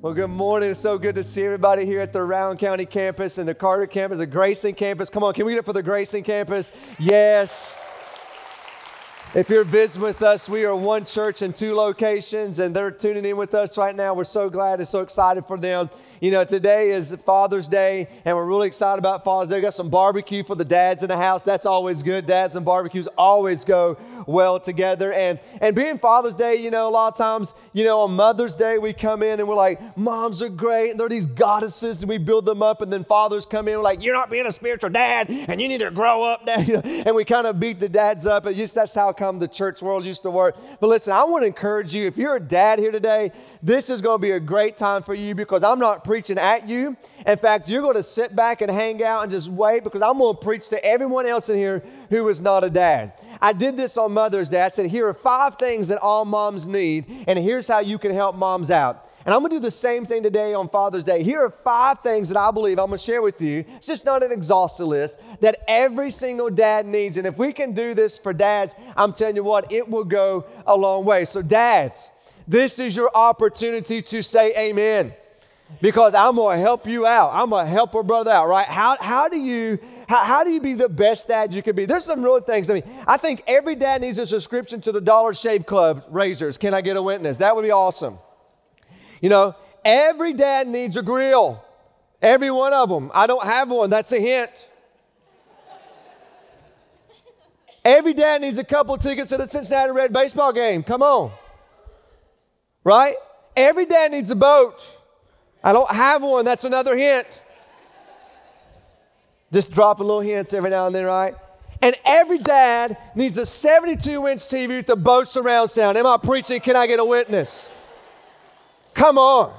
Well, good morning. It's so good to see everybody here at the Round County campus and the Carter campus, the Grayson campus. Come on, can we get it for the Grayson campus? Yes. If you're visiting with us, we are one church in two locations, and they're tuning in with us right now. We're so glad and so excited for them. You know, today is Father's Day, and we're really excited about Father's Day. We got some barbecue for the dads in the house. That's always good. Dads and barbecues always go well together. And and being Father's Day, you know, a lot of times, you know, on Mother's Day, we come in and we're like, moms are great, and they're these goddesses, and we build them up, and then fathers come in, we're like, you're not being a spiritual dad, and you need to grow up, dad. and we kind of beat the dads up. And just that's how come the church world used to work. But listen, I want to encourage you, if you're a dad here today, this is going to be a great time for you because I'm not preaching at you. In fact, you're going to sit back and hang out and just wait because I'm going to preach to everyone else in here who is not a dad. I did this on Mother's Day. I said, here are five things that all moms need, and here's how you can help moms out. And I'm going to do the same thing today on Father's Day. Here are five things that I believe I'm going to share with you. It's just not an exhaustive list that every single dad needs. And if we can do this for dads, I'm telling you what, it will go a long way. So, dads, this is your opportunity to say amen because I'm going to help you out. I'm going to help a brother out, right? How, how, do you, how, how do you be the best dad you can be? There's some real things. I mean, I think every dad needs a subscription to the Dollar Shave Club razors. Can I get a witness? That would be awesome. You know, every dad needs a grill. Every one of them. I don't have one. That's a hint. Every dad needs a couple tickets to the Cincinnati Red baseball game. Come on. Right? Every dad needs a boat. I don't have one. That's another hint. Just dropping little hints every now and then, right? And every dad needs a 72 inch TV with the Bose surround sound. Am I preaching? Can I get a witness? Come on.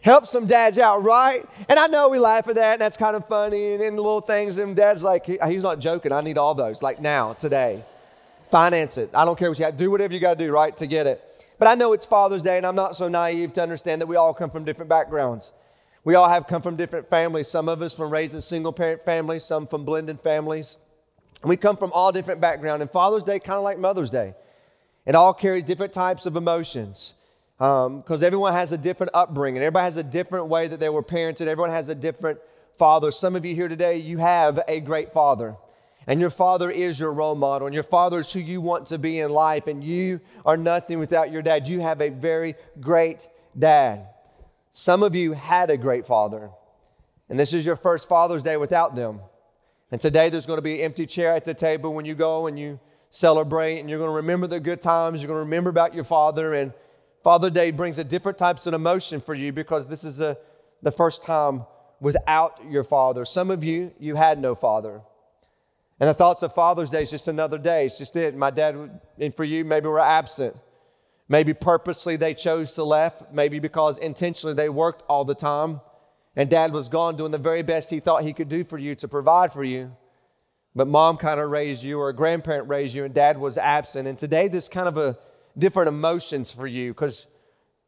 Help some dads out, right? And I know we laugh at that, and that's kind of funny, and, and little things. And dad's like, he, he's not joking. I need all those, like now, today. Finance it. I don't care what you got. Do whatever you got to do, right, to get it. But I know it's Father's Day, and I'm not so naive to understand that we all come from different backgrounds. We all have come from different families. Some of us from raising single parent families, some from blended families. We come from all different backgrounds. And Father's Day, kind of like Mother's Day, it all carries different types of emotions because um, everyone has a different upbringing. Everybody has a different way that they were parented. Everyone has a different father. Some of you here today, you have a great father. And your father is your role model, and your father is who you want to be in life, and you are nothing without your dad. You have a very great dad. Some of you had a great father, and this is your first Father's Day without them. And today there's going to be an empty chair at the table when you go and you celebrate, and you're going to remember the good times. You're going to remember about your father, and Father Day brings a different types of emotion for you because this is a, the first time without your father. Some of you, you had no father. And the thoughts of Father's Day is just another day. It's just it. My dad, and for you, maybe we're absent. Maybe purposely they chose to left. Maybe because intentionally they worked all the time. And dad was gone doing the very best he thought he could do for you to provide for you. But mom kind of raised you, or a grandparent raised you, and dad was absent. And today, this kind of a different emotions for you because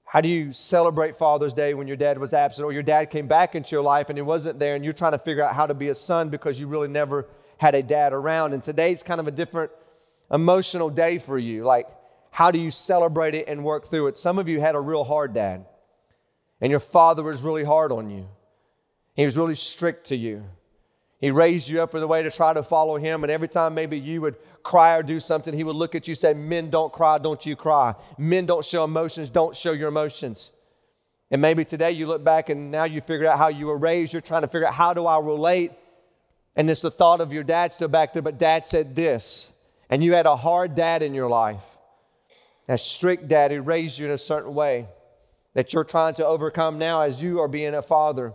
how do you celebrate Father's Day when your dad was absent or your dad came back into your life and he wasn't there and you're trying to figure out how to be a son because you really never had a dad around? And today's kind of a different emotional day for you. Like, how do you celebrate it and work through it? Some of you had a real hard dad and your father was really hard on you, he was really strict to you. He raised you up in a way to try to follow him. And every time maybe you would cry or do something, he would look at you and say, Men don't cry, don't you cry. Men don't show emotions, don't show your emotions. And maybe today you look back and now you figure out how you were raised. You're trying to figure out how do I relate? And it's the thought of your dad still back there, but dad said this. And you had a hard dad in your life, a strict dad who raised you in a certain way that you're trying to overcome now as you are being a father.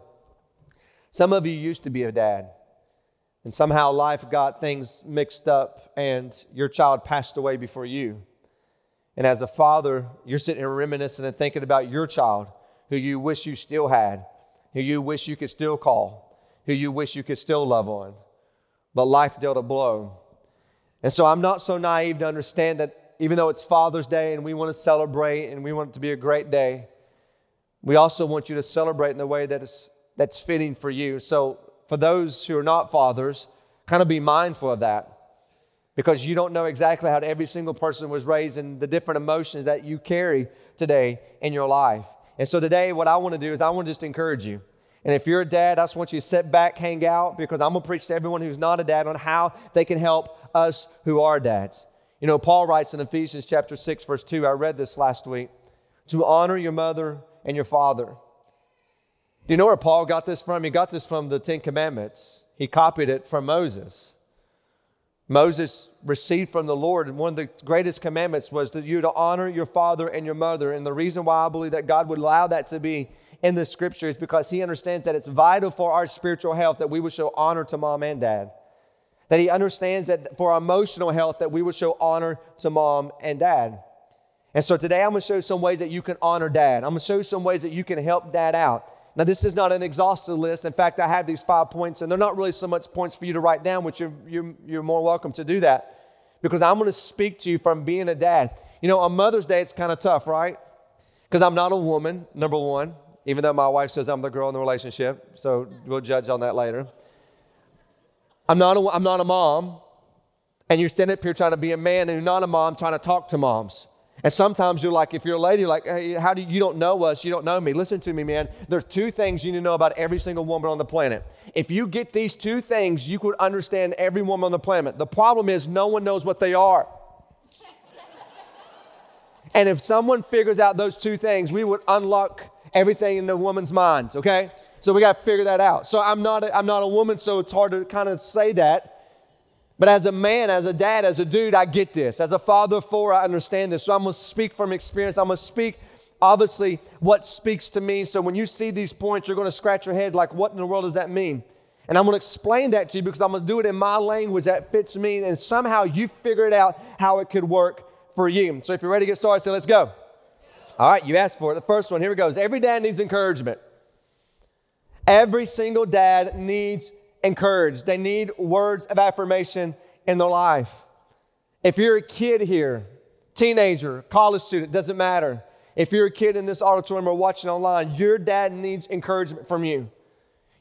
Some of you used to be a dad. And somehow life got things mixed up, and your child passed away before you. And as a father, you're sitting here reminiscing and thinking about your child who you wish you still had, who you wish you could still call, who you wish you could still love on. But life dealt a blow. And so I'm not so naive to understand that even though it's Father's Day and we want to celebrate and we want it to be a great day, we also want you to celebrate in the way that is, that's fitting for you. So for those who are not fathers, kind of be mindful of that because you don't know exactly how every single person was raised and the different emotions that you carry today in your life. And so today, what I want to do is I want to just encourage you. And if you're a dad, I just want you to sit back, hang out, because I'm going to preach to everyone who's not a dad on how they can help us who are dads. You know, Paul writes in Ephesians chapter 6, verse 2, I read this last week, to honor your mother and your father. Do you know where Paul got this from? He got this from the Ten Commandments. He copied it from Moses. Moses received from the Lord, and one of the greatest commandments was that you to honor your father and your mother. And the reason why I believe that God would allow that to be in the scripture is because He understands that it's vital for our spiritual health that we would show honor to mom and dad. That He understands that for our emotional health that we would show honor to mom and dad. And so today I'm going to show some ways that you can honor dad. I'm going to show some ways that you can help dad out. Now, this is not an exhaustive list. In fact, I have these five points, and they're not really so much points for you to write down, which you're, you're, you're more welcome to do that because I'm going to speak to you from being a dad. You know, on Mother's Day, it's kind of tough, right? Because I'm not a woman, number one, even though my wife says I'm the girl in the relationship. So we'll judge on that later. I'm not a, I'm not a mom, and you're standing up here trying to be a man, and you're not a mom trying to talk to moms. And sometimes you're like, if you're a lady, you're like, hey, how do you, you don't know us? You don't know me. Listen to me, man. There's two things you need to know about every single woman on the planet. If you get these two things, you could understand every woman on the planet. The problem is no one knows what they are. and if someone figures out those two things, we would unlock everything in the woman's mind, okay? So we got to figure that out. So I'm not, a, I'm not a woman, so it's hard to kind of say that. But as a man, as a dad, as a dude, I get this. As a father of four, I understand this. So I'm going to speak from experience. I'm going to speak, obviously, what speaks to me. So when you see these points, you're going to scratch your head like, what in the world does that mean? And I'm going to explain that to you because I'm going to do it in my language that fits me. And somehow you figure it out how it could work for you. So if you're ready to get started, say, let's go. All right, you asked for it. The first one, here it goes. Every dad needs encouragement. Every single dad needs encouraged. They need words of affirmation in their life. If you're a kid here, teenager, college student, doesn't matter. If you're a kid in this auditorium or watching online, your dad needs encouragement from you.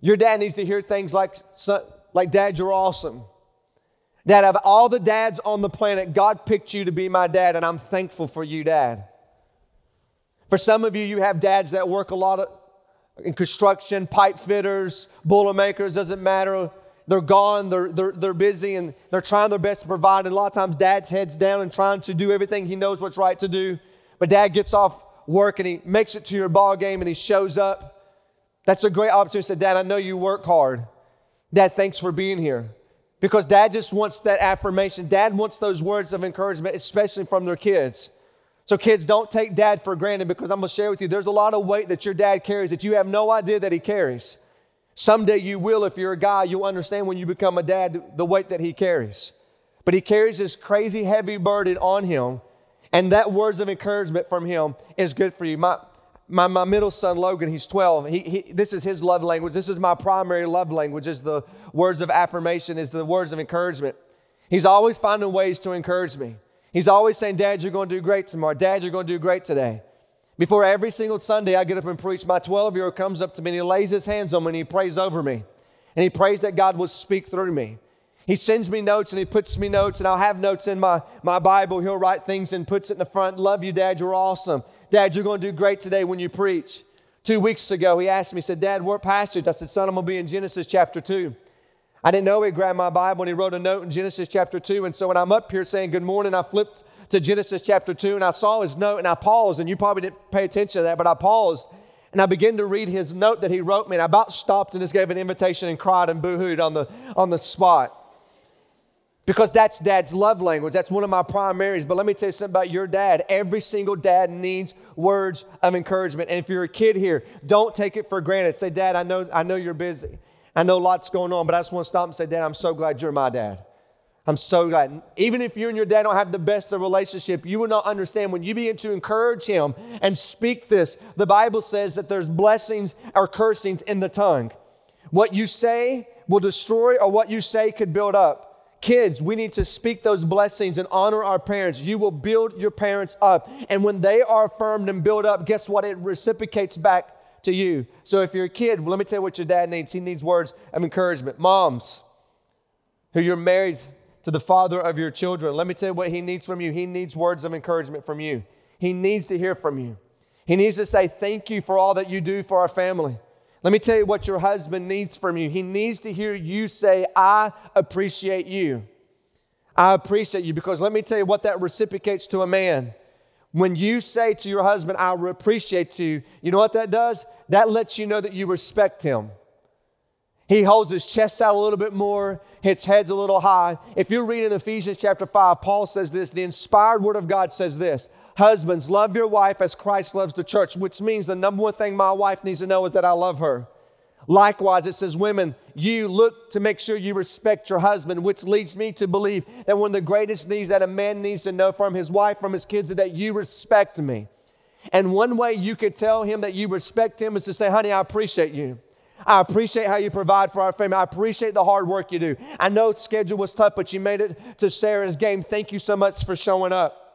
Your dad needs to hear things like, like Dad, you're awesome. Dad, of all the dads on the planet, God picked you to be my dad, and I'm thankful for you, Dad. For some of you, you have dads that work a lot of, in construction, pipe fitters, boilermakers, doesn't matter. They're gone, they're, they're, they're busy, and they're trying their best to provide. And a lot of times, dad's heads down and trying to do everything he knows what's right to do. But dad gets off work and he makes it to your ball game and he shows up. That's a great opportunity to say, Dad, I know you work hard. Dad, thanks for being here. Because dad just wants that affirmation. Dad wants those words of encouragement, especially from their kids. So, kids, don't take dad for granted because I'm going to share with you there's a lot of weight that your dad carries that you have no idea that he carries. Someday you will, if you're a guy, you'll understand when you become a dad the weight that he carries. But he carries this crazy heavy burden on him, and that words of encouragement from him is good for you. My, my, my middle son, Logan, he's 12. He, he, this is his love language. This is my primary love language, is the words of affirmation, is the words of encouragement. He's always finding ways to encourage me. He's always saying, Dad, you're going to do great tomorrow. Dad, you're going to do great today. Before every single Sunday I get up and preach, my 12 year old comes up to me and he lays his hands on me and he prays over me. And he prays that God will speak through me. He sends me notes and he puts me notes, and I'll have notes in my, my Bible. He'll write things and puts it in the front. Love you, Dad. You're awesome. Dad, you're going to do great today when you preach. Two weeks ago, he asked me, he said, Dad, what passage? I said, Son, I'm going to be in Genesis chapter 2. I didn't know he grabbed my Bible and he wrote a note in Genesis chapter 2. And so when I'm up here saying good morning, I flipped to Genesis chapter 2 and I saw his note and I paused, and you probably didn't pay attention to that, but I paused and I began to read his note that he wrote me, and I about stopped and just gave an invitation and cried and boohooed on the, on the spot. Because that's dad's love language. That's one of my primaries. But let me tell you something about your dad. Every single dad needs words of encouragement. And if you're a kid here, don't take it for granted. Say, Dad, I know, I know you're busy. I know lots going on, but I just want to stop and say, Dad, I'm so glad you're my dad. I'm so glad. Even if you and your dad don't have the best of relationship, you will not understand when you begin to encourage him and speak this. The Bible says that there's blessings or cursings in the tongue. What you say will destroy, or what you say could build up. Kids, we need to speak those blessings and honor our parents. You will build your parents up. And when they are affirmed and built up, guess what? It reciprocates back to you. So if you're a kid, well, let me tell you what your dad needs. He needs words of encouragement. Moms, who you're married to the father of your children. Let me tell you what he needs from you. He needs words of encouragement from you. He needs to hear from you. He needs to say, Thank you for all that you do for our family. Let me tell you what your husband needs from you. He needs to hear you say, I appreciate you. I appreciate you because let me tell you what that reciprocates to a man. When you say to your husband, I appreciate you, you know what that does? That lets you know that you respect him. He holds his chest out a little bit more, his head's a little high. If you read in Ephesians chapter 5, Paul says this the inspired word of God says this Husbands, love your wife as Christ loves the church, which means the number one thing my wife needs to know is that I love her. Likewise, it says, Women, you look to make sure you respect your husband, which leads me to believe that one of the greatest needs that a man needs to know from his wife, from his kids, is that you respect me. And one way you could tell him that you respect him is to say, Honey, I appreciate you. I appreciate how you provide for our family. I appreciate the hard work you do. I know schedule was tough, but you made it to Sarah's game. Thank you so much for showing up.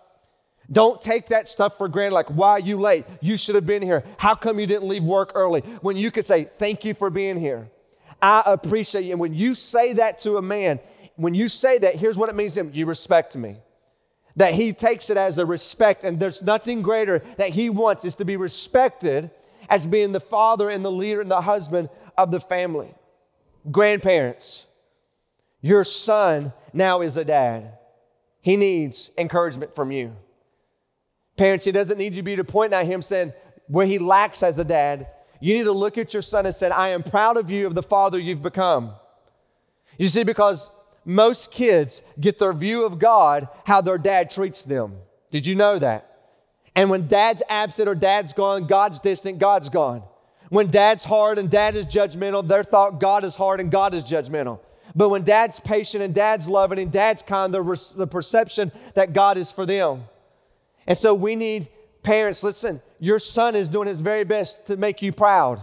Don't take that stuff for granted, like, why you late? You should have been here. How come you didn't leave work early? When you could say, thank you for being here. I appreciate you. And when you say that to a man, when you say that, here's what it means to him you respect me. That he takes it as a respect, and there's nothing greater that he wants is to be respected as being the father and the leader and the husband of the family. Grandparents, your son now is a dad. He needs encouragement from you. Parents, he doesn't need you to be to point at him saying where he lacks as a dad. You need to look at your son and say, I am proud of you of the father you've become. You see, because most kids get their view of God how their dad treats them. Did you know that? And when dad's absent or dad's gone, God's distant, God's gone. When dad's hard and dad is judgmental, their thought God is hard and God is judgmental. But when dad's patient and dad's loving and dad's kind, the, the perception that God is for them. And so we need parents, listen, your son is doing his very best to make you proud.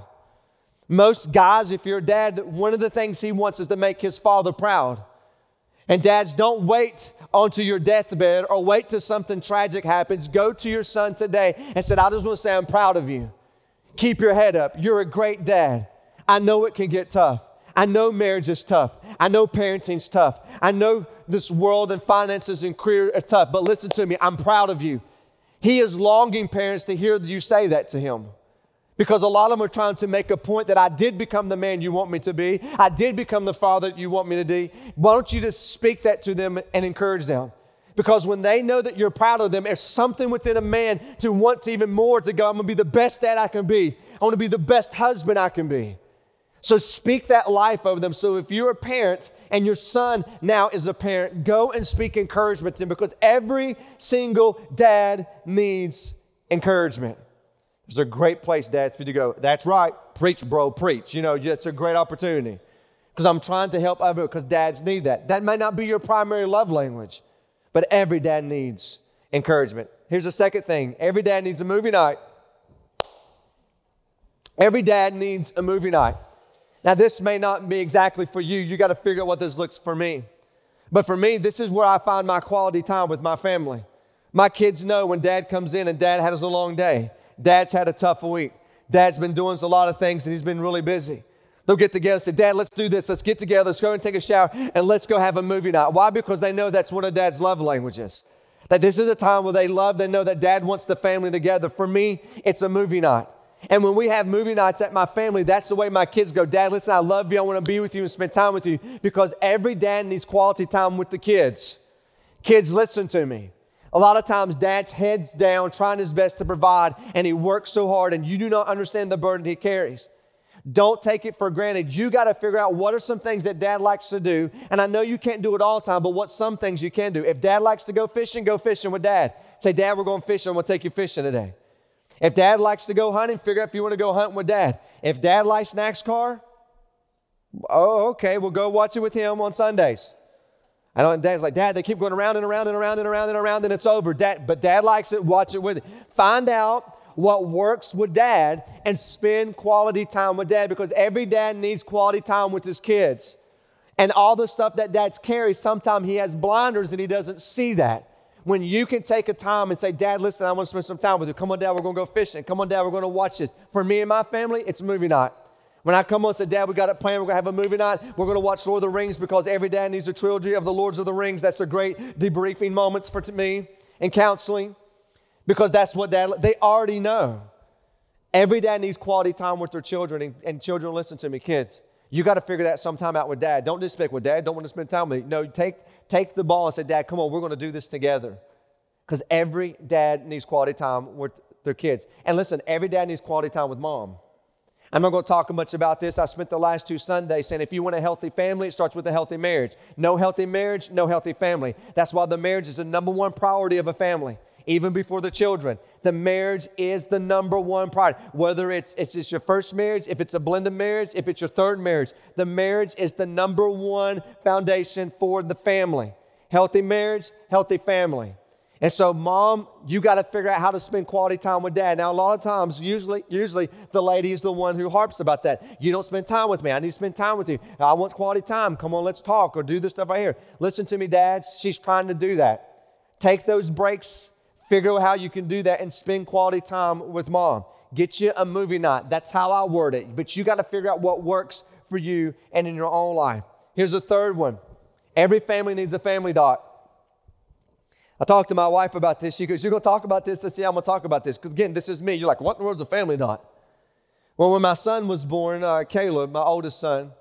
Most guys, if you're a dad, one of the things he wants is to make his father proud. And dads, don't wait onto your deathbed or wait till something tragic happens. Go to your son today and say, I just want to say I'm proud of you. Keep your head up. You're a great dad. I know it can get tough. I know marriage is tough. I know parenting's tough. I know this world and finances and career are tough. But listen to me, I'm proud of you. He is longing, parents, to hear you say that to him. Because a lot of them are trying to make a point that I did become the man you want me to be. I did become the father you want me to be. Why don't you just speak that to them and encourage them? Because when they know that you're proud of them, there's something within a man to want to even more to go, I'm gonna be the best dad I can be. I wanna be the best husband I can be. So speak that life over them. So if you're a parent and your son now is a parent, go and speak encouragement to them because every single dad needs encouragement. It's a great place, dads, for you to go. That's right. Preach, bro, preach. You know, it's a great opportunity because I'm trying to help other because dads need that. That may not be your primary love language, but every dad needs encouragement. Here's the second thing every dad needs a movie night. Every dad needs a movie night. Now, this may not be exactly for you. You got to figure out what this looks for me. But for me, this is where I find my quality time with my family. My kids know when dad comes in and dad has a long day. Dad's had a tough week. Dad's been doing a lot of things and he's been really busy. They'll get together and say, Dad, let's do this. Let's get together. Let's go and take a shower and let's go have a movie night. Why? Because they know that's one of dad's love languages. That this is a time where they love, they know that dad wants the family together. For me, it's a movie night. And when we have movie nights at my family, that's the way my kids go. Dad, listen, I love you. I want to be with you and spend time with you because every dad needs quality time with the kids. Kids, listen to me. A lot of times, dad's heads down, trying his best to provide, and he works so hard, and you do not understand the burden he carries. Don't take it for granted. You got to figure out what are some things that dad likes to do. And I know you can't do it all the time, but what some things you can do. If dad likes to go fishing, go fishing with dad. Say, Dad, we're going fishing. I'm going to take you fishing today. If dad likes to go hunting, figure out if you want to go hunting with dad. If dad likes NASCAR, oh, okay, we'll go watch it with him on Sundays. I know dad's like, Dad, they keep going around and around and around and around and around and it's over. Dad, but dad likes it, watch it with it. Find out what works with dad and spend quality time with dad because every dad needs quality time with his kids. And all the stuff that dads carry, sometimes he has blinders and he doesn't see that when you can take a time and say, Dad, listen, I want to spend some time with you. Come on, Dad, we're going to go fishing. Come on, Dad, we're going to watch this. For me and my family, it's movie night. When I come on and say, Dad, we got it planned, we're going to have a movie night. We're going to watch Lord of the Rings because every dad needs a trilogy of the Lords of the Rings. That's a great debriefing moments for me and counseling because that's what dad, they already know. Every dad needs quality time with their children, and, and children, listen to me, kids. You got to figure that sometime out with dad. Don't pick with dad. Don't want to spend time with me. No, take, take the ball and say, Dad, come on, we're going to do this together. Because every dad needs quality time with their kids. And listen, every dad needs quality time with mom. I'm not going to talk much about this. I spent the last two Sundays saying if you want a healthy family, it starts with a healthy marriage. No healthy marriage, no healthy family. That's why the marriage is the number one priority of a family, even before the children. The marriage is the number one priority. Whether it's, it's, it's your first marriage, if it's a blended marriage, if it's your third marriage, the marriage is the number one foundation for the family. Healthy marriage, healthy family. And so, mom, you got to figure out how to spend quality time with dad. Now, a lot of times, usually, usually the lady is the one who harps about that. You don't spend time with me. I need to spend time with you. I want quality time. Come on, let's talk or do this stuff right here. Listen to me, dads. She's trying to do that. Take those breaks, figure out how you can do that, and spend quality time with mom. Get you a movie night. That's how I word it. But you got to figure out what works for you and in your own life. Here's a third one. Every family needs a family doc. I talked to my wife about this. She goes, You're going to talk about this? I said, Yeah, I'm going to talk about this. Because again, this is me. You're like, What in the world's a family doc? Well, when my son was born, uh, Caleb, my oldest son,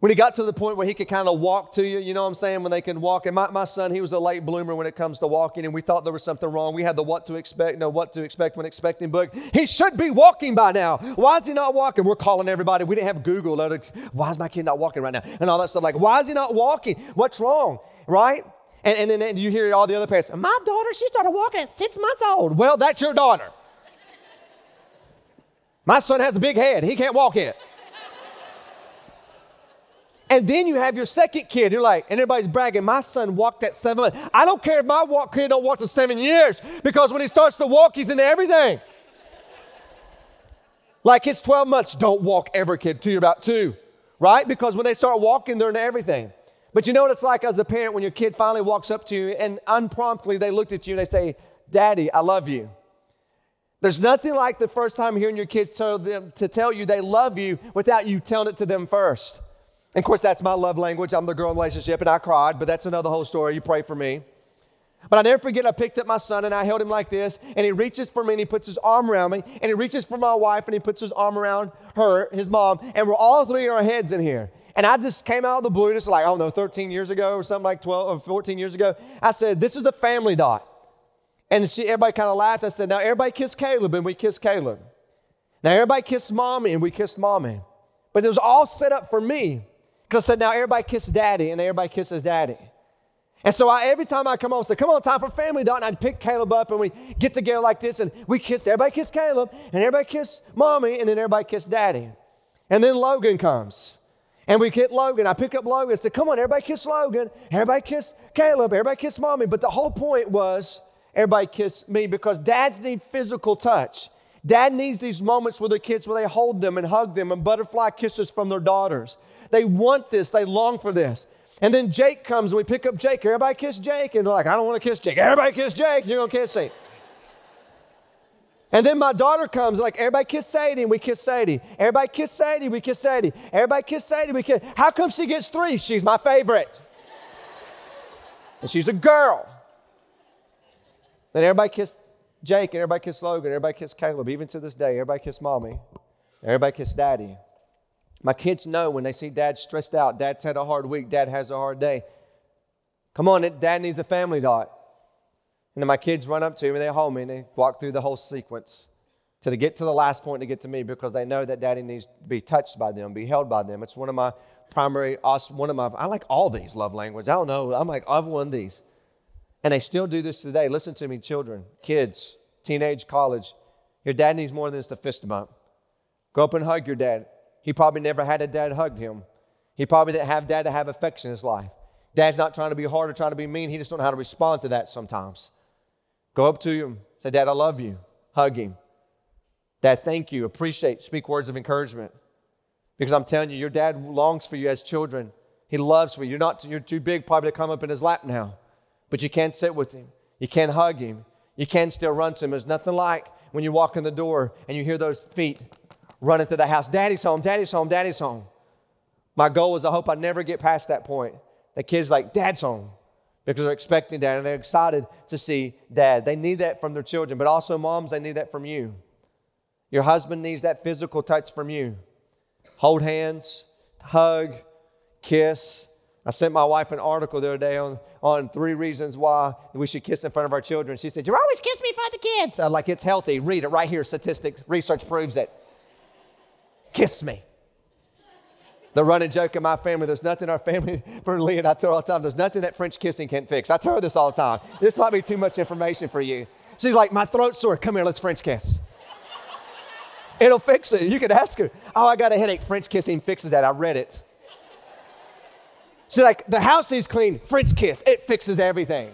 when he got to the point where he could kind of walk to you, you know what I'm saying? When they can walk. And my, my son, he was a late bloomer when it comes to walking, and we thought there was something wrong. We had the what to expect, no, what to expect when expecting book. He should be walking by now. Why is he not walking? We're calling everybody. We didn't have Google. Why is my kid not walking right now? And all that stuff. Like, why is he not walking? What's wrong? Right? And, and then you hear all the other parents, my daughter, she started walking at six months old. Well, that's your daughter. My son has a big head. He can't walk yet. And then you have your second kid. You're like, and everybody's bragging, my son walked at seven months. I don't care if my walk kid don't walk to seven years because when he starts to walk, he's into everything. like his 12 months, don't walk ever, kid, till you're about two, right? Because when they start walking, they're into everything. But you know what it's like as a parent when your kid finally walks up to you and unpromptly they looked at you and they say, Daddy, I love you. There's nothing like the first time hearing your kids tell them to tell you they love you without you telling it to them first. And of course, that's my love language. I'm the girl in the relationship, and I cried, but that's another whole story. You pray for me. But I never forget, I picked up my son and I held him like this, and he reaches for me and he puts his arm around me, and he reaches for my wife and he puts his arm around her, his mom, and we're all three our heads in here. And I just came out of the blue, just like, I don't know, 13 years ago or something like 12 or 14 years ago. I said, This is the family dot. And she, everybody kind of laughed. I said, Now everybody kiss Caleb, and we kiss Caleb. Now everybody kiss mommy, and we kissed mommy. But it was all set up for me. Because I said, Now everybody kiss daddy, and everybody kisses daddy. And so I, every time I come home, I say, come on, time for family dot. I'd pick Caleb up and we get together like this and we kiss, everybody kiss Caleb and everybody kiss mommy and then everybody kiss daddy. And then Logan comes. And we get Logan. I pick up Logan and said, Come on, everybody kiss Logan. Everybody kiss Caleb. Everybody kiss mommy. But the whole point was everybody kiss me because dads need physical touch. Dad needs these moments with their kids where they hold them and hug them and butterfly kisses from their daughters. They want this, they long for this. And then Jake comes and we pick up Jake. Everybody kiss Jake. And they're like, I don't want to kiss Jake. Everybody kiss Jake. You're going to kiss him. And then my daughter comes, like, everybody kiss Sadie, and we kiss Sadie. Everybody kiss Sadie, we kiss Sadie. Everybody kiss Sadie, we kiss. How come she gets three? She's my favorite. and she's a girl. Then everybody kiss Jake, and everybody kiss Logan, everybody kiss Caleb. Even to this day, everybody kiss mommy. Everybody kiss daddy. My kids know when they see dad stressed out, dad's had a hard week, dad has a hard day. Come on, dad needs a family dot. And then my kids run up to me, they hold me, and they walk through the whole sequence they get to the last point to get to me because they know that daddy needs to be touched by them, be held by them. It's one of my primary, one of my, I like all these love language. I don't know, I'm like, I've won these. And they still do this today. Listen to me, children, kids, teenage, college. Your dad needs more than just a fist bump. Go up and hug your dad. He probably never had a dad hug him. He probably didn't have dad to have affection in his life. Dad's not trying to be hard or trying to be mean. He just don't know how to respond to that sometimes. Go up to him, say, Dad, I love you. Hug him. Dad, thank you. Appreciate, speak words of encouragement. Because I'm telling you, your dad longs for you as children. He loves for you. You're not you're too big probably to come up in his lap now. But you can't sit with him. You can't hug him. You can still run to him. There's nothing like when you walk in the door and you hear those feet running through the house. Daddy's home, daddy's home, daddy's home. My goal is I hope I never get past that point. The kid's like, Dad's home because they're expecting dad and they're excited to see dad. They need that from their children, but also moms, they need that from you. Your husband needs that physical touch from you. Hold hands, hug, kiss. I sent my wife an article the other day on, on three reasons why we should kiss in front of our children. She said, You're always kissing me in front of the kids. I'm like, it's healthy. Read it right here. Statistics, research proves it. Kiss me. The running joke in my family, there's nothing our family, for Lee and I tell her all the time, there's nothing that French kissing can't fix. I tell her this all the time. This might be too much information for you. She's like, My throat's sore. Come here, let's French kiss. It'll fix it. You can ask her. Oh, I got a headache. French kissing fixes that. I read it. She's like, the house needs clean. French kiss. It fixes everything.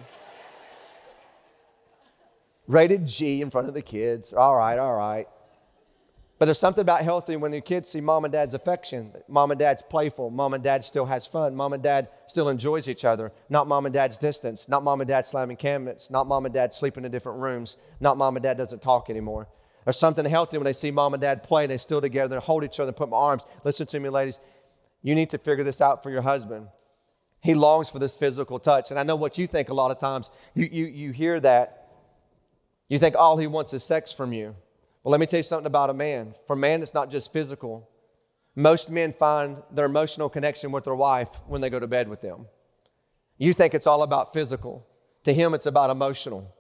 Rated G in front of the kids. All right, all right. But there's something about healthy when your kids see mom and dad's affection. Mom and dad's playful. Mom and dad still has fun. Mom and dad still enjoys each other. Not mom and dad's distance. Not mom and dad slamming cabinets. Not mom and dad sleeping in different rooms. Not mom and dad doesn't talk anymore. There's something healthy when they see mom and dad play and they still together and hold each other and put my arms. Listen to me, ladies. You need to figure this out for your husband. He longs for this physical touch. And I know what you think a lot of times. You, you, you hear that. You think all he wants is sex from you. Well, let me tell you something about a man. For man, it's not just physical. Most men find their emotional connection with their wife when they go to bed with them. You think it's all about physical. To him, it's about emotional.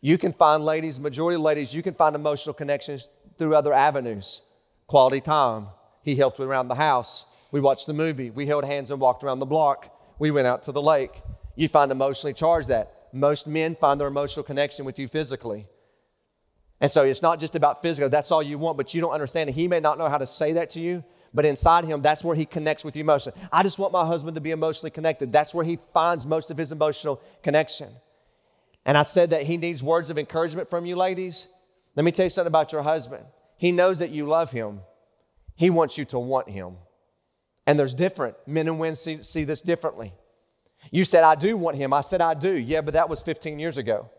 You can find ladies, majority of ladies, you can find emotional connections through other avenues. Quality time. He helped around the house. We watched the movie. We held hands and walked around the block. We went out to the lake. You find emotionally charged that. Most men find their emotional connection with you physically. And so it's not just about physical, that's all you want, but you don't understand it. He may not know how to say that to you, but inside him, that's where he connects with you emotionally. I just want my husband to be emotionally connected. That's where he finds most of his emotional connection. And I said that he needs words of encouragement from you, ladies. Let me tell you something about your husband. He knows that you love him, he wants you to want him. And there's different. Men and women see, see this differently. You said, I do want him. I said, I do. Yeah, but that was 15 years ago.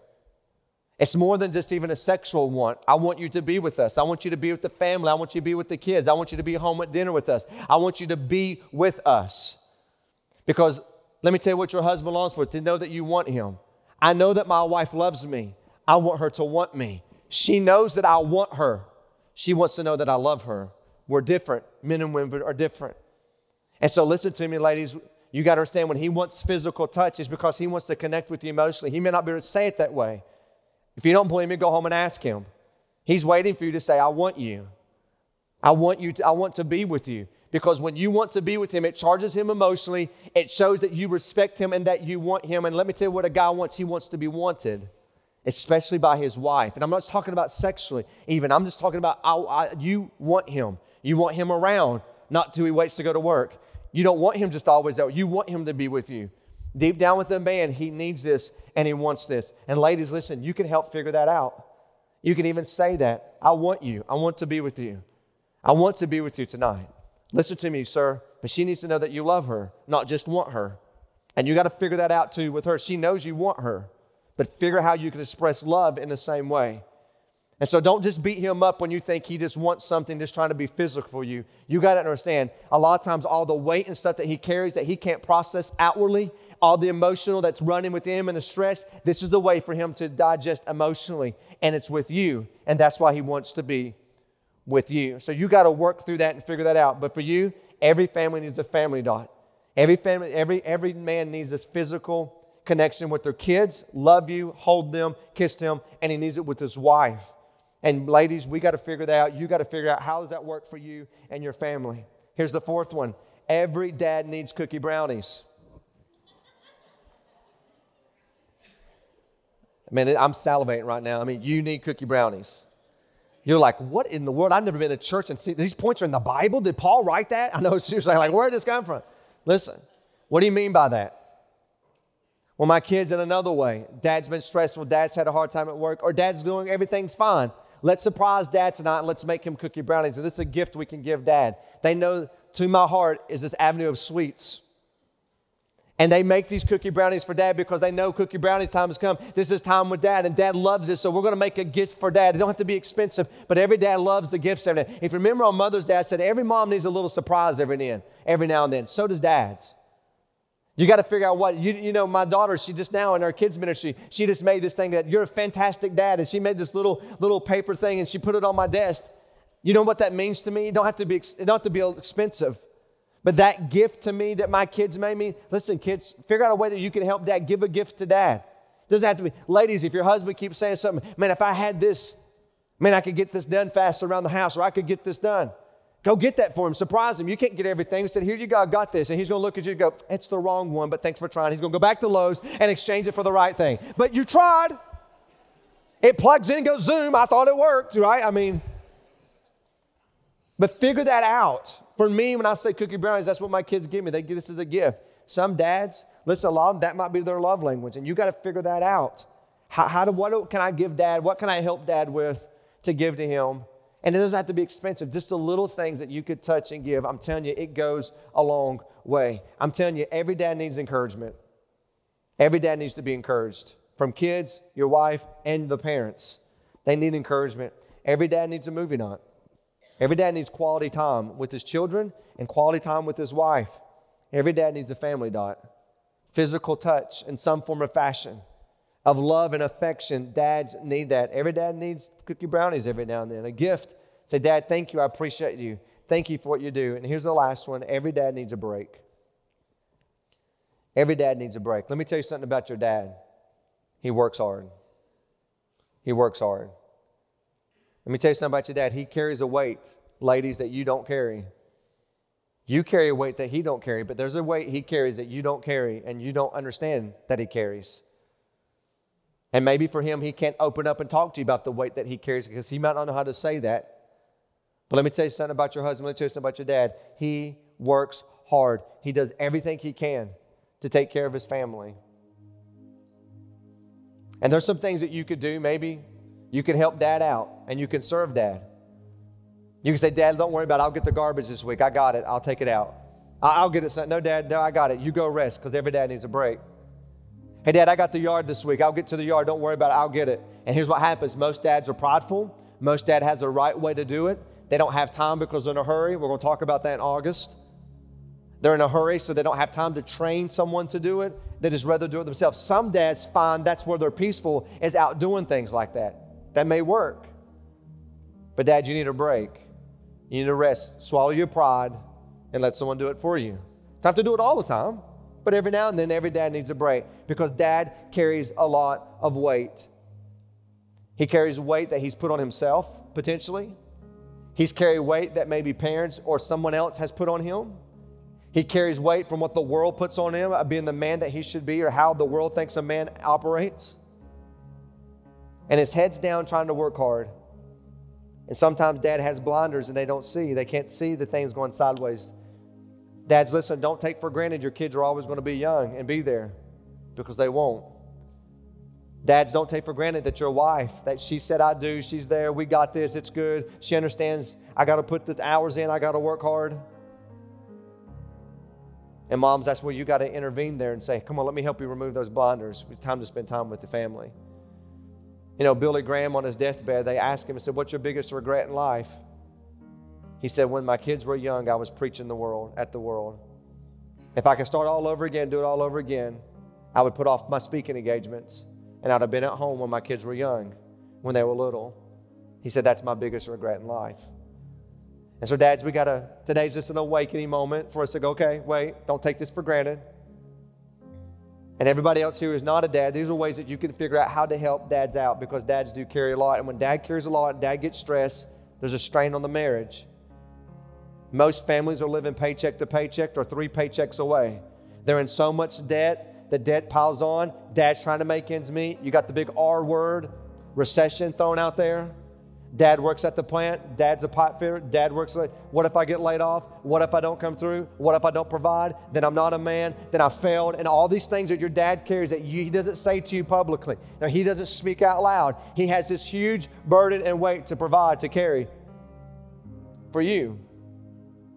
It's more than just even a sexual want. I want you to be with us. I want you to be with the family. I want you to be with the kids. I want you to be home at dinner with us. I want you to be with us. Because let me tell you what your husband longs for to know that you want him. I know that my wife loves me. I want her to want me. She knows that I want her. She wants to know that I love her. We're different. Men and women are different. And so, listen to me, ladies. You got to understand when he wants physical touch, it's because he wants to connect with you emotionally. He may not be able to say it that way. If you don't believe me, go home and ask him. He's waiting for you to say, I want you. I want you to, I want to be with you. Because when you want to be with him, it charges him emotionally. It shows that you respect him and that you want him. And let me tell you what a guy wants. He wants to be wanted, especially by his wife. And I'm not talking about sexually, even. I'm just talking about I, I, you want him. You want him around, not till he waits to go to work. You don't want him just always out. You want him to be with you. Deep down with the man, he needs this and he wants this. And ladies, listen, you can help figure that out. You can even say that. I want you. I want to be with you. I want to be with you tonight. Listen to me, sir. But she needs to know that you love her, not just want her. And you got to figure that out too with her. She knows you want her, but figure how you can express love in the same way. And so don't just beat him up when you think he just wants something, just trying to be physical for you. You got to understand, a lot of times all the weight and stuff that he carries that he can't process outwardly, all the emotional that's running with him and the stress, this is the way for him to digest emotionally. And it's with you. And that's why he wants to be with you. So you got to work through that and figure that out. But for you, every family needs a family dot. Every family, every every man needs this physical connection with their kids, love you, hold them, kiss them, and he needs it with his wife. And ladies, we got to figure that out. You got to figure out how does that work for you and your family. Here's the fourth one. Every dad needs cookie brownies. Man, I'm salivating right now. I mean, you need cookie brownies. You're like, what in the world? I've never been to church and see these points are in the Bible. Did Paul write that? I know seriously, like, where did this come from? Listen, what do you mean by that? Well, my kids in another way. Dad's been stressful, dad's had a hard time at work, or dad's doing everything's fine. Let's surprise dad tonight and let's make him cookie brownies. And this is a gift we can give dad. They know to my heart is this avenue of sweets. And they make these cookie brownies for dad because they know cookie brownies time has come. This is time with dad, and dad loves it. So we're going to make a gift for dad. It don't have to be expensive, but every dad loves the gifts every day. If you remember on Mother's Day, I said every mom needs a little surprise every then. Every now and then. So does dad's. You got to figure out what, you, you know, my daughter, she just now in our kids' ministry, she just made this thing that you're a fantastic dad. And she made this little, little paper thing and she put it on my desk. You know what that means to me? It don't have to be, it don't have to be expensive. But that gift to me that my kids made me, listen, kids, figure out a way that you can help dad. Give a gift to dad. Doesn't have to be, ladies, if your husband keeps saying something, man, if I had this, man, I could get this done faster around the house, or I could get this done. Go get that for him. Surprise him. You can't get everything. He said, Here you go, I got this. And he's going to look at you and go, It's the wrong one, but thanks for trying. He's going to go back to Lowe's and exchange it for the right thing. But you tried. It plugs in, goes zoom. I thought it worked, right? I mean, but figure that out. For me, when I say cookie brownies, that's what my kids give me. They give this as a gift. Some dads, listen, a lot of them, that might be their love language, and you got to figure that out. How, how do, what can I give dad? What can I help dad with to give to him? And it doesn't have to be expensive, just the little things that you could touch and give. I'm telling you, it goes a long way. I'm telling you, every dad needs encouragement. Every dad needs to be encouraged from kids, your wife, and the parents. They need encouragement. Every dad needs a movie night. Every dad needs quality time with his children and quality time with his wife. Every dad needs a family dot, physical touch in some form of fashion of love and affection. Dads need that. Every dad needs cookie brownies every now and then, a gift. Say, Dad, thank you. I appreciate you. Thank you for what you do. And here's the last one every dad needs a break. Every dad needs a break. Let me tell you something about your dad. He works hard. He works hard. Let me tell you something about your dad. He carries a weight, ladies, that you don't carry. You carry a weight that he don't carry, but there's a weight he carries that you don't carry and you don't understand that he carries. And maybe for him, he can't open up and talk to you about the weight that he carries because he might not know how to say that. But let me tell you something about your husband. Let me tell you something about your dad. He works hard, he does everything he can to take care of his family. And there's some things that you could do. Maybe you can help dad out and you can serve dad. You can say, Dad, don't worry about it. I'll get the garbage this week. I got it. I'll take it out. I'll get it. No, Dad, no, I got it. You go rest because every dad needs a break. Hey, Dad, I got the yard this week. I'll get to the yard. Don't worry about it. I'll get it. And here's what happens most dads are prideful. Most dad has a right way to do it. They don't have time because they're in a hurry. We're going to talk about that in August. They're in a hurry, so they don't have time to train someone to do it. They just rather do it themselves. Some dads find that's where they're peaceful, is out doing things like that. That may work. But, Dad, you need a break. You need to rest. Swallow your pride and let someone do it for you. Don't have to do it all the time. But every now and then, every dad needs a break because dad carries a lot of weight. He carries weight that he's put on himself, potentially. He's carried weight that maybe parents or someone else has put on him. He carries weight from what the world puts on him, uh, being the man that he should be, or how the world thinks a man operates. And his head's down trying to work hard. And sometimes dad has blinders and they don't see. They can't see the things going sideways Dads, listen, don't take for granted your kids are always going to be young and be there because they won't. Dads, don't take for granted that your wife, that she said, I do, she's there, we got this, it's good. She understands, I got to put the hours in, I got to work hard. And moms, that's where you got to intervene there and say, come on, let me help you remove those blinders. It's time to spend time with the family. You know, Billy Graham on his deathbed, they asked him and said, What's your biggest regret in life? He said, When my kids were young, I was preaching the world at the world. If I could start all over again, do it all over again, I would put off my speaking engagements and I'd have been at home when my kids were young, when they were little. He said, That's my biggest regret in life. And so, dads, we got to, today's just an awakening moment for us to go, okay, wait, don't take this for granted. And everybody else here is not a dad, these are ways that you can figure out how to help dads out because dads do carry a lot. And when dad carries a lot, dad gets stressed, there's a strain on the marriage. Most families are living paycheck to paycheck or three paychecks away. They're in so much debt, the debt piles on. Dad's trying to make ends meet. You got the big R word, recession thrown out there. Dad works at the plant. Dad's a pipe fitter. Dad works like, what if I get laid off? What if I don't come through? What if I don't provide? Then I'm not a man. Then I failed. And all these things that your dad carries that you, he doesn't say to you publicly. Now, he doesn't speak out loud. He has this huge burden and weight to provide, to carry for you.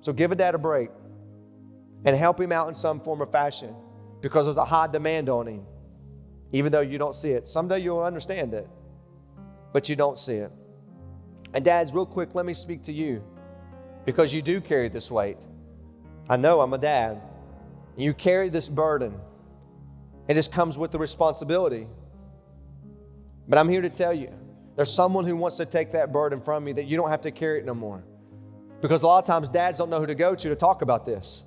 So give a dad a break and help him out in some form or fashion because there's a high demand on him, even though you don't see it. Someday you'll understand it, but you don't see it. And dads, real quick, let me speak to you because you do carry this weight. I know I'm a dad. You carry this burden. It just comes with the responsibility. But I'm here to tell you there's someone who wants to take that burden from you that you don't have to carry it no more. Because a lot of times dads don't know who to go to to talk about this.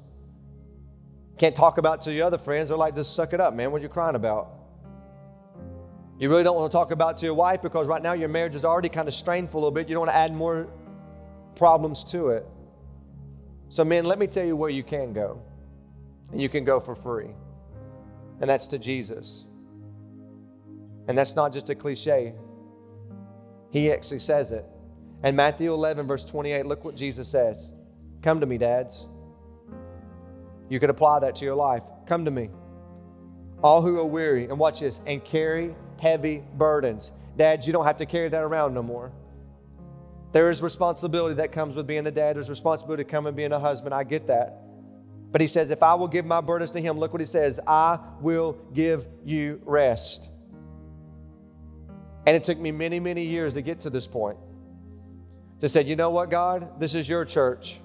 Can't talk about to your other friends. They're like, just suck it up, man. What are you crying about? You really don't want to talk about to your wife because right now your marriage is already kind of strained for a little bit. You don't want to add more problems to it. So, men, let me tell you where you can go. And you can go for free. And that's to Jesus. And that's not just a cliche, He actually says it. And Matthew 11, verse 28, look what Jesus says Come to me, dads. You could apply that to your life. Come to me. All who are weary, and watch this, and carry heavy burdens. Dads, you don't have to carry that around no more. There is responsibility that comes with being a dad. There's responsibility coming being a husband. I get that. But he says, if I will give my burdens to him, look what he says, I will give you rest. And it took me many, many years to get to this point. To say, you know what, God, this is your church.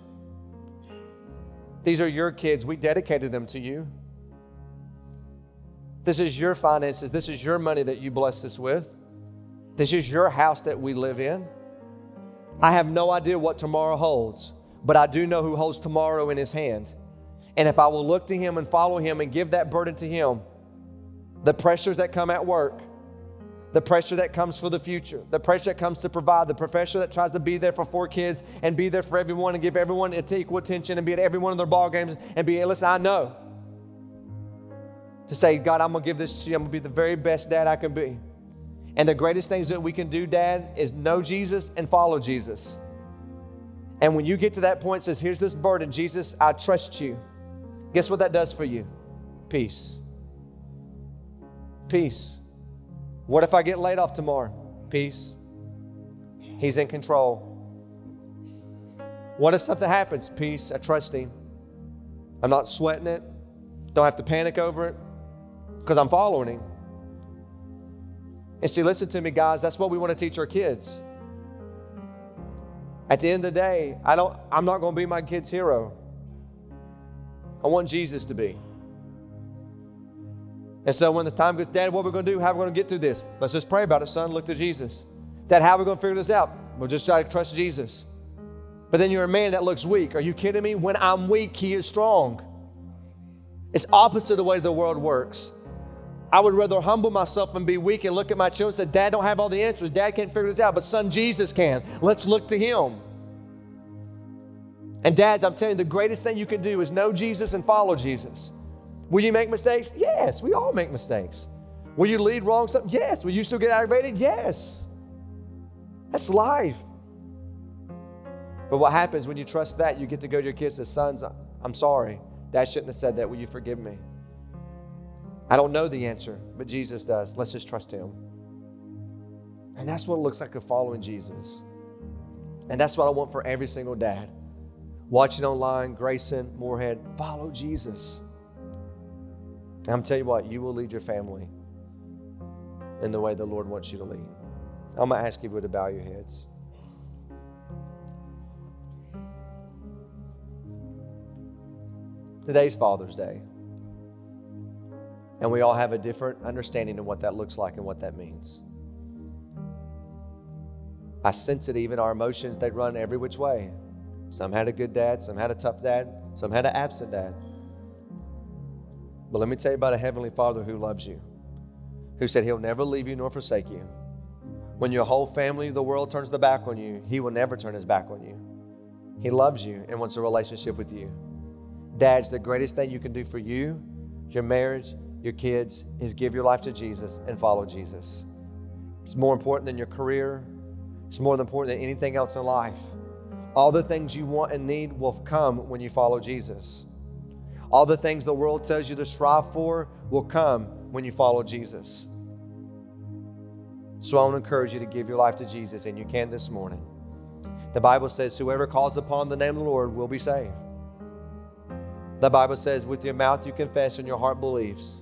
These are your kids. We dedicated them to you. This is your finances. This is your money that you blessed us with. This is your house that we live in. I have no idea what tomorrow holds, but I do know who holds tomorrow in his hand. And if I will look to him and follow him and give that burden to him, the pressures that come at work, the pressure that comes for the future, the pressure that comes to provide, the professor that tries to be there for four kids and be there for everyone and give everyone equal attention and be at every one of their ball games and be, listen, I know. To say, God, I'm gonna give this to you, I'm gonna be the very best dad I can be. And the greatest things that we can do, Dad, is know Jesus and follow Jesus. And when you get to that point, says, here's this burden, Jesus, I trust you. Guess what that does for you? Peace. Peace. What if I get laid off tomorrow? Peace. He's in control. What if something happens? Peace. I trust Him. I'm not sweating it. Don't have to panic over it because I'm following Him. And see, listen to me, guys. That's what we want to teach our kids. At the end of the day, I don't, I'm not going to be my kid's hero. I want Jesus to be. And so when the time goes, Dad, what are we going to do? How are we going to get through this? Let's just pray about it, son. Look to Jesus. Dad, how are we going to figure this out? We'll just try to trust Jesus. But then you're a man that looks weak. Are you kidding me? When I'm weak, he is strong. It's opposite the way the world works. I would rather humble myself and be weak and look at my children and say, Dad don't have all the answers. Dad can't figure this out, but son Jesus can. Let's look to him. And dads, I'm telling you, the greatest thing you can do is know Jesus and follow Jesus. Will you make mistakes? Yes, we all make mistakes. Will you lead wrong something? Yes. Will you still get aggravated? Yes. That's life. But what happens when you trust that? You get to go to your kids and sons, I'm sorry. Dad shouldn't have said that. Will you forgive me? I don't know the answer, but Jesus does. Let's just trust Him. And that's what it looks like of following Jesus. And that's what I want for every single dad. Watching online, Grayson, Morehead, follow Jesus. And I'm telling you what, you will lead your family in the way the Lord wants you to lead. I'm going to ask you to bow your heads. Today's Father's Day. And we all have a different understanding of what that looks like and what that means. I sense it even our emotions, they run every which way. Some had a good dad, some had a tough dad, some had an absent dad. But let me tell you about a heavenly Father who loves you, who said he'll never leave you nor forsake you. When your whole family, the world turns the back on you, he will never turn his back on you. He loves you and wants a relationship with you. Dads, the greatest thing you can do for you, your marriage, your kids, is give your life to Jesus and follow Jesus. It's more important than your career. It's more important than anything else in life. All the things you want and need will come when you follow Jesus. All the things the world tells you to strive for will come when you follow Jesus. So I want to encourage you to give your life to Jesus, and you can this morning. The Bible says, Whoever calls upon the name of the Lord will be saved. The Bible says, With your mouth you confess and your heart believes.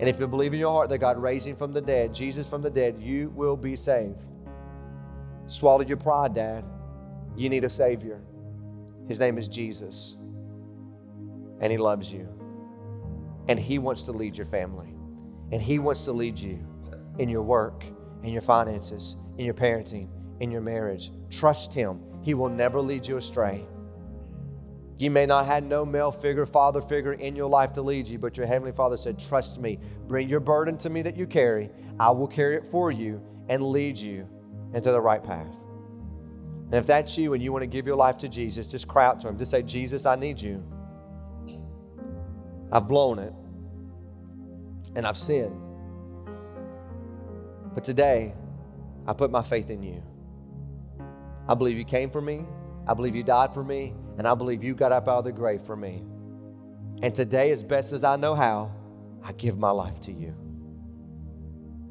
And if you believe in your heart that God raised him from the dead, Jesus from the dead, you will be saved. Swallow your pride, Dad. You need a Savior. His name is Jesus and He loves you. And He wants to lead your family. And He wants to lead you in your work, in your finances, in your parenting, in your marriage. Trust Him. He will never lead you astray. You may not have no male figure, father figure in your life to lead you, but your Heavenly Father said, Trust me. Bring your burden to me that you carry. I will carry it for you and lead you into the right path. And if that's you and you want to give your life to Jesus, just cry out to Him. Just say, Jesus, I need you. I've blown it and I've sinned. But today, I put my faith in you. I believe you came for me. I believe you died for me. And I believe you got up out of the grave for me. And today, as best as I know how, I give my life to you.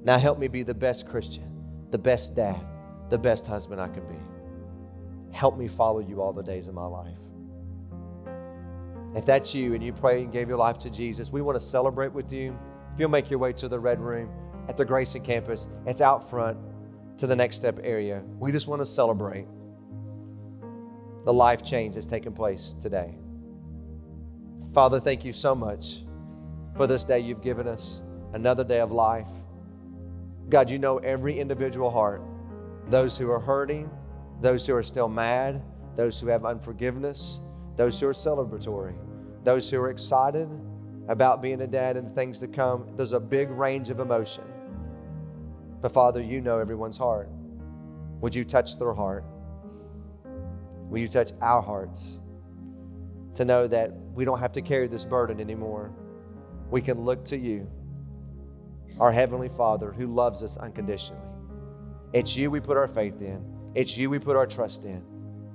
Now help me be the best Christian, the best dad, the best husband I can be. Help me follow you all the days of my life. If that's you and you pray and gave your life to Jesus, we want to celebrate with you. If you'll make your way to the Red Room at the Grayson campus, it's out front to the next step area. We just want to celebrate the life change that's taken place today. Father, thank you so much for this day you've given us, another day of life. God, you know every individual heart, those who are hurting, those who are still mad, those who have unforgiveness, those who are celebratory, those who are excited about being a dad and things to come. There's a big range of emotion. But Father, you know everyone's heart. Would you touch their heart? Will you touch our hearts to know that we don't have to carry this burden anymore? We can look to you, our Heavenly Father, who loves us unconditionally. It's you we put our faith in, it's you we put our trust in,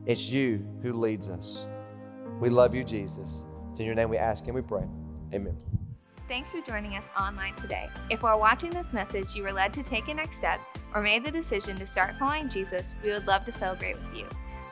it's you who leads us. We love you, Jesus. It's in your name we ask and we pray. Amen. Thanks for joining us online today. If while watching this message you were led to take a next step or made the decision to start following Jesus, we would love to celebrate with you.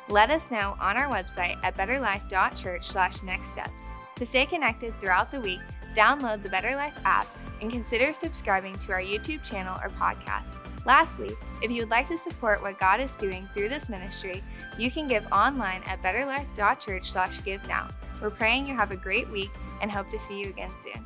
Let us know on our website at betterlife.church slash next steps. To stay connected throughout the week, download the Better Life app and consider subscribing to our YouTube channel or podcast. Lastly, if you would like to support what God is doing through this ministry, you can give online at betterlife.church slash give now. We're praying you have a great week and hope to see you again soon.